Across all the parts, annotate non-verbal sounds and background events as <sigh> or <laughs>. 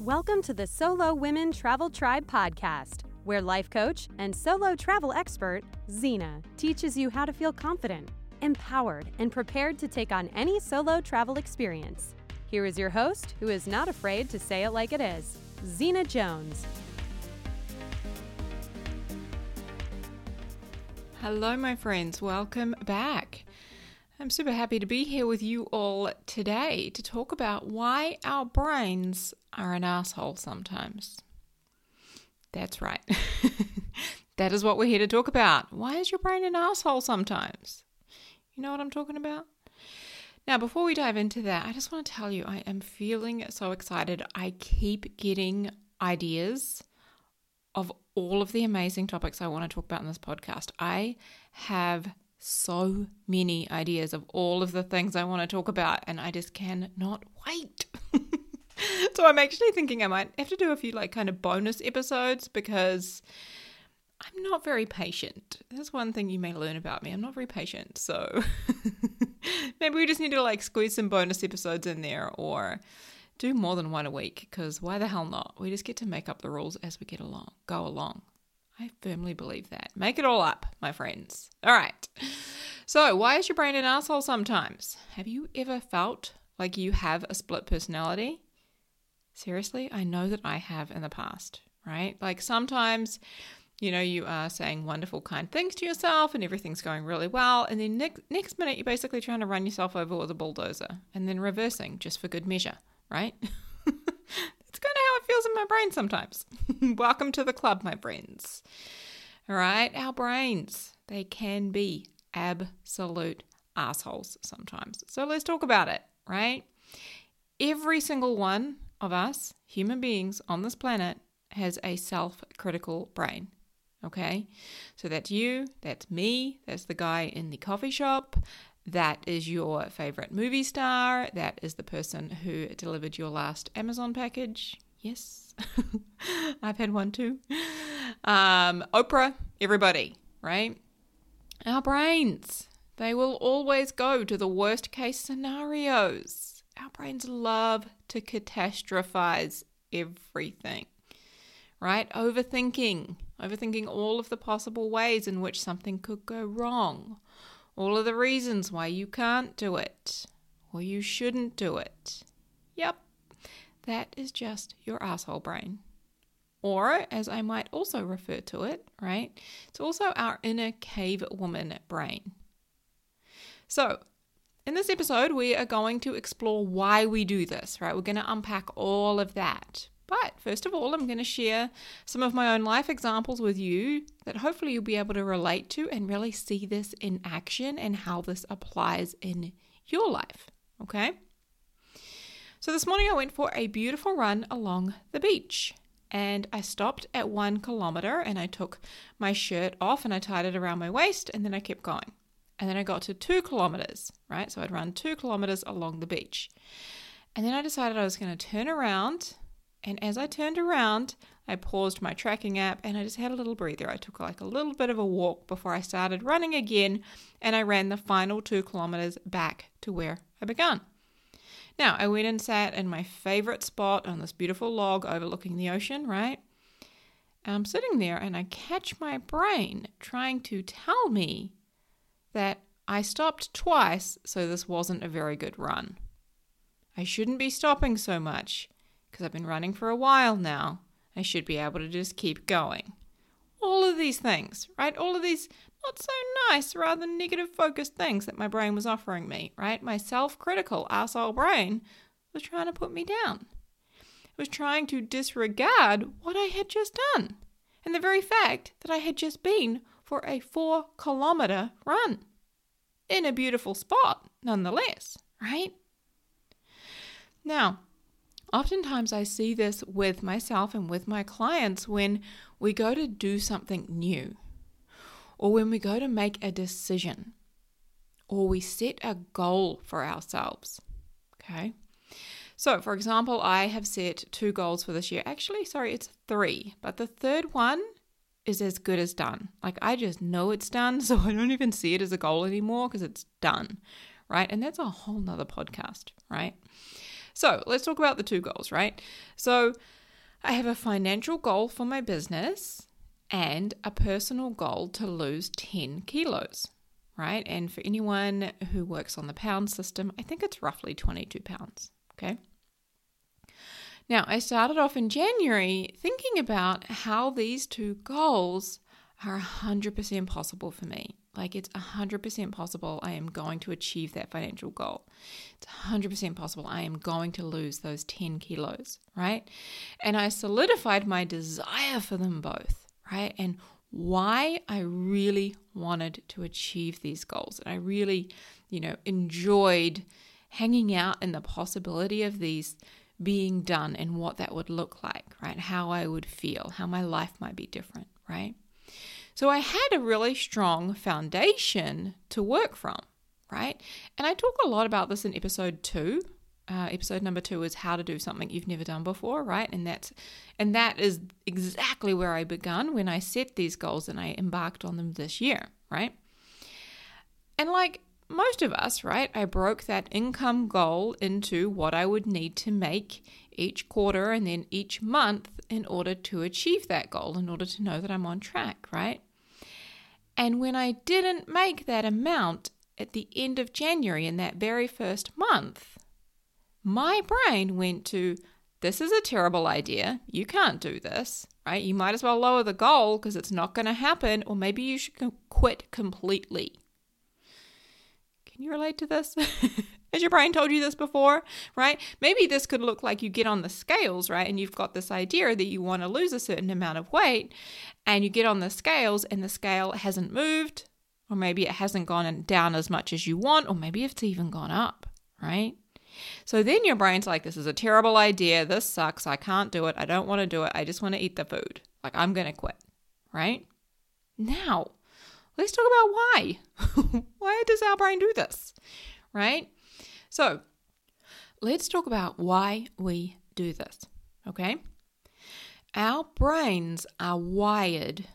Welcome to the Solo Women Travel Tribe podcast, where life coach and solo travel expert Xena teaches you how to feel confident, empowered, and prepared to take on any solo travel experience. Here is your host, who is not afraid to say it like it is, Xena Jones. Hello, my friends. Welcome back. I'm super happy to be here with you all today to talk about why our brains are an asshole sometimes. That's right. <laughs> that is what we're here to talk about. Why is your brain an asshole sometimes? You know what I'm talking about? Now, before we dive into that, I just want to tell you I am feeling so excited. I keep getting ideas of all of the amazing topics I want to talk about in this podcast. I have so many ideas of all of the things I want to talk about, and I just cannot wait. <laughs> so I'm actually thinking I might have to do a few like kind of bonus episodes because I'm not very patient. That's one thing you may learn about me. I'm not very patient. So <laughs> maybe we just need to like squeeze some bonus episodes in there or do more than one a week because why the hell not? We just get to make up the rules as we get along, go along. I firmly believe that. Make it all up, my friends. All right. So, why is your brain an asshole sometimes? Have you ever felt like you have a split personality? Seriously, I know that I have in the past, right? Like sometimes, you know, you are saying wonderful, kind things to yourself and everything's going really well. And then next, next minute, you're basically trying to run yourself over with a bulldozer and then reversing just for good measure right? <laughs> feels in my brain sometimes. <laughs> Welcome to the club, my friends. All right, our brains, they can be absolute assholes sometimes. So let's talk about it, right? Every single one of us, human beings on this planet, has a self critical brain. Okay, so that's you, that's me, that's the guy in the coffee shop, that is your favorite movie star. That is the person who delivered your last Amazon package. Yes, <laughs> I've had one too. Um, Oprah, everybody, right? Our brains, they will always go to the worst case scenarios. Our brains love to catastrophize everything, right? Overthinking, overthinking all of the possible ways in which something could go wrong all of the reasons why you can't do it or you shouldn't do it. Yep, that is just your asshole brain. Or, as I might also refer to it, right? It's also our inner cave woman brain. So, in this episode, we are going to explore why we do this, right? We're going to unpack all of that. But first of all, I'm going to share some of my own life examples with you that hopefully you'll be able to relate to and really see this in action and how this applies in your life. Okay? So this morning I went for a beautiful run along the beach. And I stopped at one kilometer and I took my shirt off and I tied it around my waist and then I kept going. And then I got to two kilometers, right? So I'd run two kilometers along the beach. And then I decided I was going to turn around and as I turned around, I paused my tracking app and I just had a little breather. I took like a little bit of a walk before I started running again and I ran the final two kilometers back to where I began. Now, I went and sat in my favorite spot on this beautiful log overlooking the ocean, right? And I'm sitting there and I catch my brain trying to tell me that I stopped twice, so this wasn't a very good run. I shouldn't be stopping so much because I've been running for a while now. I should be able to just keep going. All of these things, right? All of these not so nice, rather negative focused things that my brain was offering me, right? My self critical asshole brain was trying to put me down. It was trying to disregard what I had just done and the very fact that I had just been for a four kilometer run in a beautiful spot, nonetheless, right? Now, Oftentimes, I see this with myself and with my clients when we go to do something new, or when we go to make a decision, or we set a goal for ourselves. Okay. So, for example, I have set two goals for this year. Actually, sorry, it's three, but the third one is as good as done. Like, I just know it's done, <laughs> so I don't even see it as a goal anymore because it's done, right? And that's a whole nother podcast, right? So let's talk about the two goals, right? So I have a financial goal for my business and a personal goal to lose 10 kilos, right? And for anyone who works on the pound system, I think it's roughly 22 pounds, okay? Now, I started off in January thinking about how these two goals are 100% possible for me. Like it's 100% possible I am going to achieve that financial goal. It's 100% possible I am going to lose those 10 kilos, right? And I solidified my desire for them both, right? And why I really wanted to achieve these goals. And I really, you know, enjoyed hanging out in the possibility of these being done and what that would look like, right? How I would feel, how my life might be different, right? So I had a really strong foundation to work from, right? And I talk a lot about this in episode two. Uh, episode number two is how to do something you've never done before, right? And that's and that is exactly where I begun when I set these goals and I embarked on them this year, right? And like most of us, right, I broke that income goal into what I would need to make each quarter and then each month in order to achieve that goal, in order to know that I'm on track, right? And when I didn't make that amount at the end of January in that very first month, my brain went to, This is a terrible idea. You can't do this, right? You might as well lower the goal because it's not going to happen, or maybe you should quit completely. Can you relate to this? <laughs> Has your brain told you this before, right? Maybe this could look like you get on the scales, right? And you've got this idea that you want to lose a certain amount of weight, and you get on the scales and the scale hasn't moved, or maybe it hasn't gone down as much as you want, or maybe it's even gone up, right? So then your brain's like, this is a terrible idea. This sucks. I can't do it. I don't want to do it. I just want to eat the food. Like, I'm going to quit, right? Now, let's talk about why. <laughs> why does our brain do this, right? So, let's talk about why we do this, okay? Our brains are wired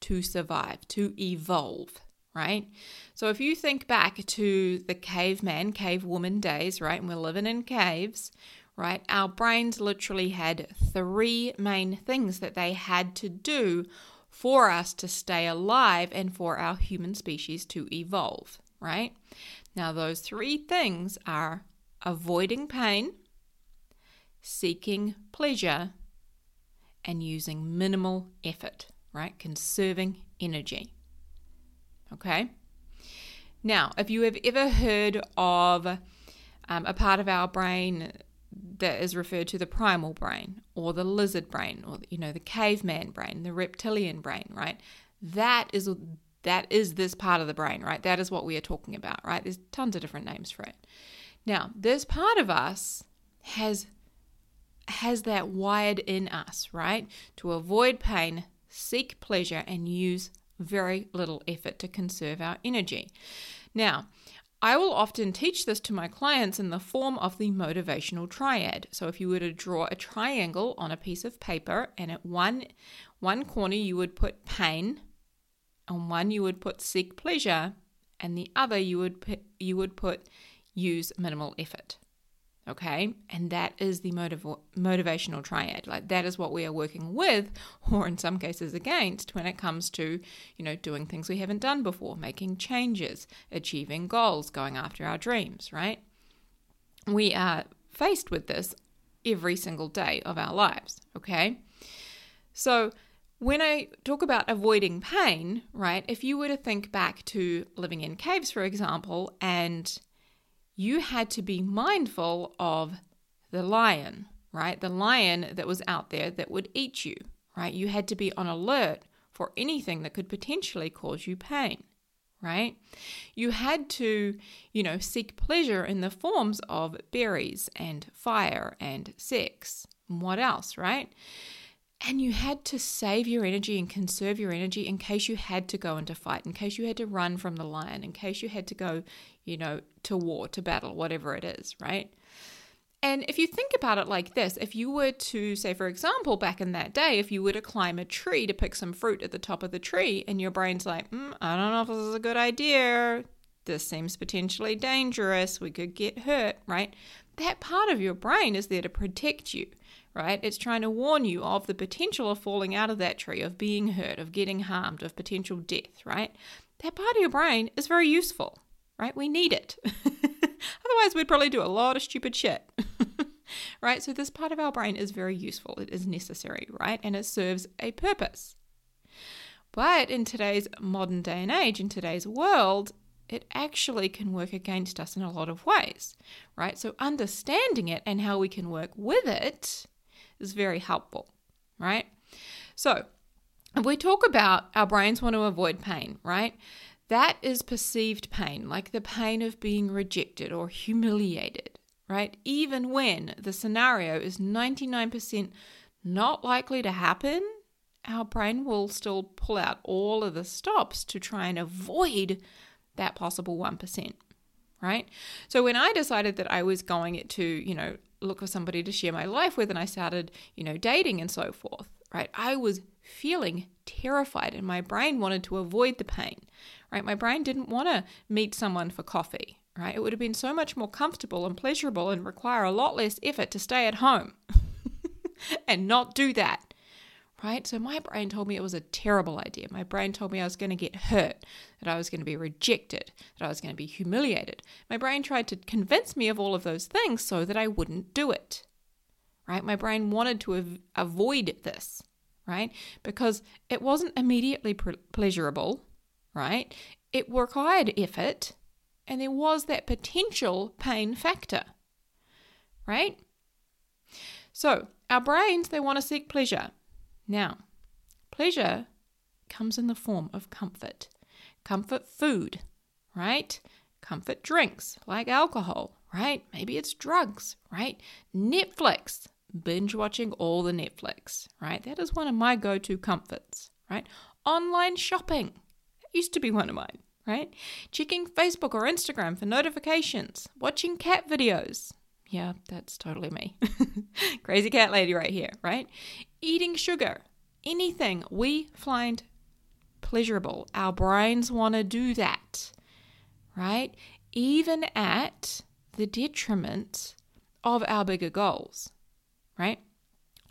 to survive, to evolve, right? So if you think back to the caveman, cavewoman days, right, and we're living in caves, right, our brains literally had three main things that they had to do for us to stay alive and for our human species to evolve, right? Now, those three things are avoiding pain, seeking pleasure, and using minimal effort, right? Conserving energy. Okay? Now, if you have ever heard of um, a part of our brain that is referred to the primal brain or the lizard brain or you know the caveman brain, the reptilian brain, right? That is that is this part of the brain, right? That is what we are talking about, right? There's tons of different names for it. Now, this part of us has has that wired in us, right? To avoid pain, seek pleasure, and use very little effort to conserve our energy. Now, I will often teach this to my clients in the form of the motivational triad. So if you were to draw a triangle on a piece of paper and at one one corner you would put pain, on one you would put seek pleasure, and the other you would put, you would put use minimal effort. Okay, and that is the motiv- motivational triad. Like that is what we are working with, or in some cases against, when it comes to you know doing things we haven't done before, making changes, achieving goals, going after our dreams. Right? We are faced with this every single day of our lives. Okay, so when I talk about avoiding pain, right, if you were to think back to living in caves, for example, and you had to be mindful of the lion, right? The lion that was out there that would eat you, right? You had to be on alert for anything that could potentially cause you pain, right? You had to, you know, seek pleasure in the forms of berries and fire and sex. What else, right? And you had to save your energy and conserve your energy in case you had to go into fight, in case you had to run from the lion, in case you had to go, you know, to war, to battle, whatever it is, right? And if you think about it like this, if you were to, say, for example, back in that day, if you were to climb a tree to pick some fruit at the top of the tree, and your brain's like, mm, I don't know if this is a good idea, this seems potentially dangerous, we could get hurt, right? that part of your brain is there to protect you, right? It's trying to warn you of the potential of falling out of that tree, of being hurt, of getting harmed, of potential death, right? That part of your brain is very useful, right? We need it. <laughs> Otherwise, we'd probably do a lot of stupid shit. <laughs> right? So, this part of our brain is very useful. It is necessary, right? And it serves a purpose. But in today's modern day and age, in today's world, it actually can work against us in a lot of ways, right? So, understanding it and how we can work with it is very helpful, right? So, if we talk about our brains want to avoid pain, right? That is perceived pain, like the pain of being rejected or humiliated, right? Even when the scenario is 99% not likely to happen, our brain will still pull out all of the stops to try and avoid that possible 1%, right? So when I decided that I was going to, you know, look for somebody to share my life with and I started, you know, dating and so forth, right? I was feeling terrified and my brain wanted to avoid the pain, right? My brain didn't want to meet someone for coffee, right? It would have been so much more comfortable and pleasurable and require a lot less effort to stay at home <laughs> and not do that. Right? So my brain told me it was a terrible idea. My brain told me I was going to get hurt, that I was going to be rejected, that I was going to be humiliated. My brain tried to convince me of all of those things so that I wouldn't do it. Right? My brain wanted to av- avoid this, right? Because it wasn't immediately pleasurable, right? It required effort and there was that potential pain factor, right? So, our brains, they want to seek pleasure. Now, pleasure comes in the form of comfort. Comfort food, right? Comfort drinks like alcohol, right? Maybe it's drugs, right? Netflix, binge watching all the Netflix, right? That is one of my go to comforts, right? Online shopping, that used to be one of mine, right? Checking Facebook or Instagram for notifications, watching cat videos. Yeah, that's totally me. <laughs> Crazy cat lady right here, right? Eating sugar, anything we find pleasurable. Our brains want to do that, right? Even at the detriment of our bigger goals, right?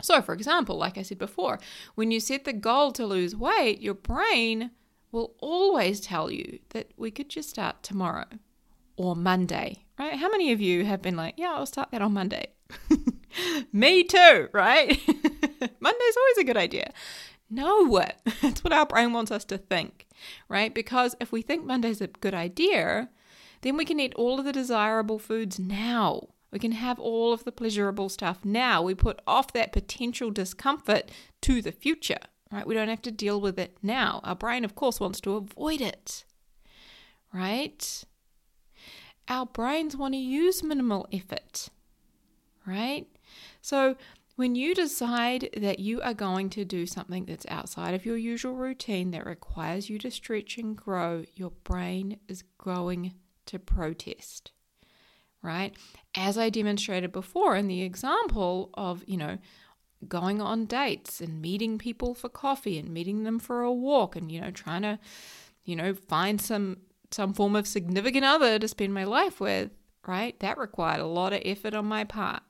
So, for example, like I said before, when you set the goal to lose weight, your brain will always tell you that we could just start tomorrow or Monday, right? How many of you have been like, yeah, I'll start that on Monday? <laughs> Me too, right? <laughs> Monday's always a good idea. No, <laughs> that's what our brain wants us to think, right? Because if we think Monday's a good idea, then we can eat all of the desirable foods now. We can have all of the pleasurable stuff now. We put off that potential discomfort to the future, right? We don't have to deal with it now. Our brain, of course, wants to avoid it, right? Our brains want to use minimal effort, right? So when you decide that you are going to do something that's outside of your usual routine that requires you to stretch and grow, your brain is going to protest, right? As I demonstrated before in the example of, you know, going on dates and meeting people for coffee and meeting them for a walk and you know trying to you know find some some form of significant other to spend my life with right? That required a lot of effort on my part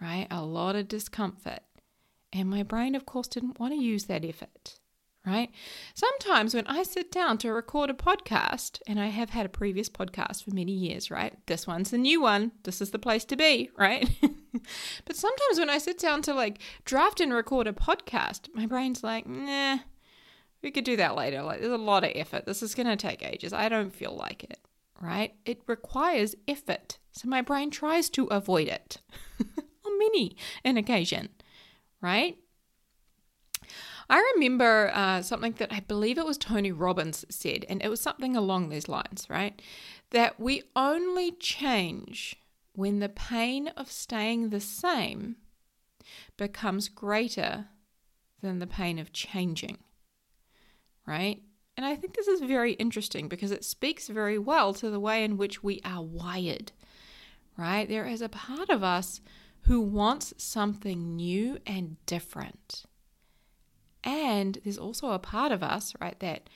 right? A lot of discomfort. And my brain of course didn't want to use that effort right? Sometimes when i sit down to record a podcast and i have had a previous podcast for many years right? This one's the new one. This is the place to be right? <laughs> But sometimes when I sit down to like draft and record a podcast, my brain's like, nah, we could do that later. Like, there's a lot of effort. This is going to take ages. I don't feel like it, right? It requires effort. So my brain tries to avoid it <laughs> on many an occasion, right? I remember uh, something that I believe it was Tony Robbins said, and it was something along these lines, right? That we only change when the pain of staying the same becomes greater than the pain of changing. Right? And I think this is very interesting because it speaks very well to the way in which we are wired. Right? There is a part of us who wants something new and different. And there's also a part of us, right, that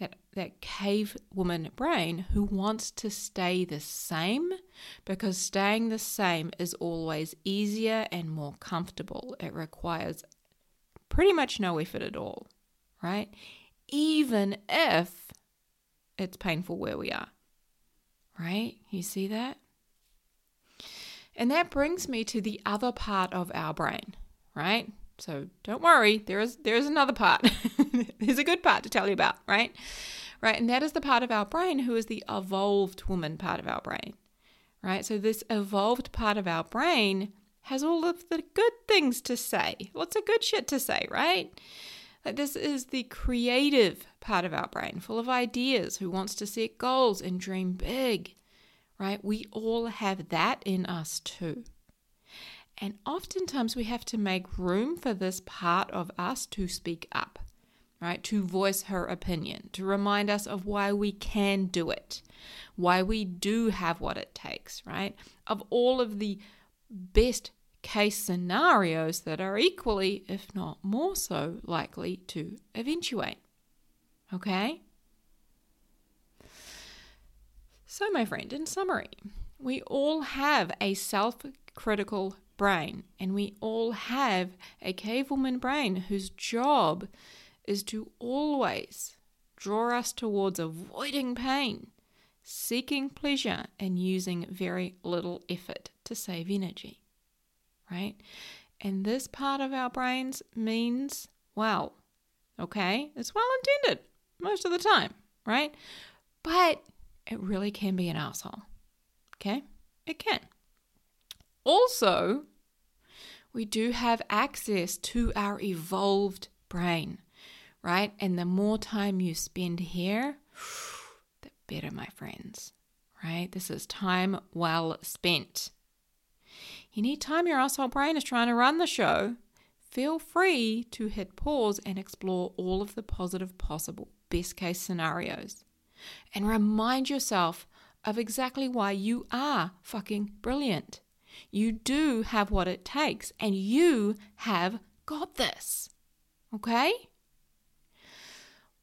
that that cave woman brain who wants to stay the same because staying the same is always easier and more comfortable. It requires pretty much no effort at all, right? Even if it's painful where we are. Right? You see that? And that brings me to the other part of our brain, right? So don't worry, there is there is another part. <laughs> There's a good part to tell you about, right? Right, and that is the part of our brain who is the evolved woman part of our brain. Right? So this evolved part of our brain has all of the good things to say. Lots of good shit to say, right? Like this is the creative part of our brain, full of ideas, who wants to set goals and dream big. Right? We all have that in us too. And oftentimes we have to make room for this part of us to speak up, right? To voice her opinion, to remind us of why we can do it, why we do have what it takes, right? Of all of the best case scenarios that are equally, if not more so, likely to eventuate. Okay? So, my friend, in summary, we all have a self critical brain, and we all have a cavewoman brain whose job is to always draw us towards avoiding pain, seeking pleasure, and using very little effort to save energy. Right? And this part of our brains means well. Okay? It's well intended most of the time, right? But it really can be an asshole. Okay? It can. Also, we do have access to our evolved brain, right? And the more time you spend here, the better, my friends, right? This is time well spent. Anytime your asshole brain is trying to run the show, feel free to hit pause and explore all of the positive possible best case scenarios. And remind yourself of exactly why you are fucking brilliant. You do have what it takes, and you have got this. Okay?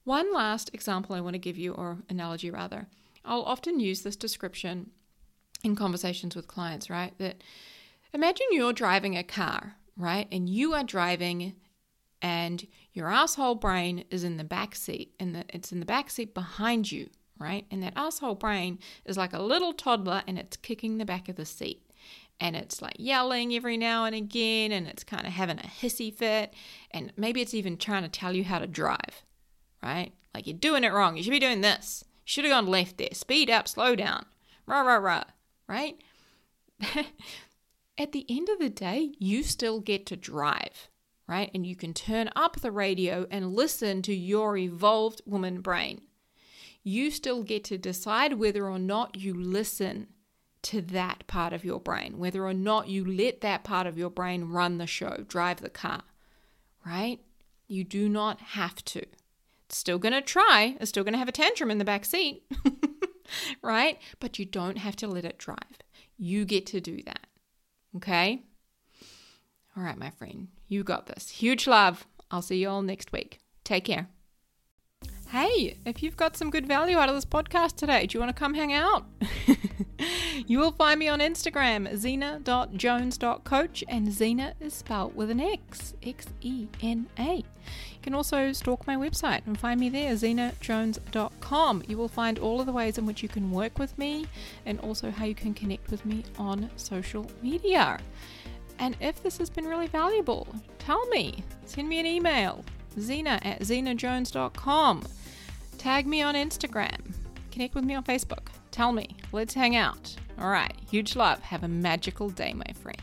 One last example I want to give you, or analogy rather. I'll often use this description in conversations with clients, right? That imagine you're driving a car, right? And you are driving and your asshole brain is in the back seat and the, it's in the back seat behind you, right? And that asshole brain is like a little toddler and it's kicking the back of the seat. And it's like yelling every now and again and it's kind of having a hissy fit. And maybe it's even trying to tell you how to drive right? Like you're doing it wrong. You should be doing this. You should have gone left there. Speed up. Slow down. Rah rah rah right <laughs> at the end of the day you still get to drive right and you can turn up the radio and listen to your evolved woman brain you still get to decide whether or not you listen to that part of your brain, whether or not you let that part of your brain run the show, drive the car, right? You do not have to. Still going to try, it's still going to have a tantrum in the back seat, <laughs> right? But you don't have to let it drive. You get to do that, okay? All right, my friend, you got this. Huge love. I'll see you all next week. Take care. Hey, if you've got some good value out of this podcast today, do you want to come hang out? <laughs> you will find me on Instagram, xena.jones.coach, and Xena is spelled with an X, X E N A. You can also stalk my website and find me there, xenajones.com. You will find all of the ways in which you can work with me and also how you can connect with me on social media. And if this has been really valuable, tell me. Send me an email, xena at xenajones.com. Tag me on Instagram. Connect with me on Facebook. Tell me. Let's hang out. All right. Huge love. Have a magical day, my friend.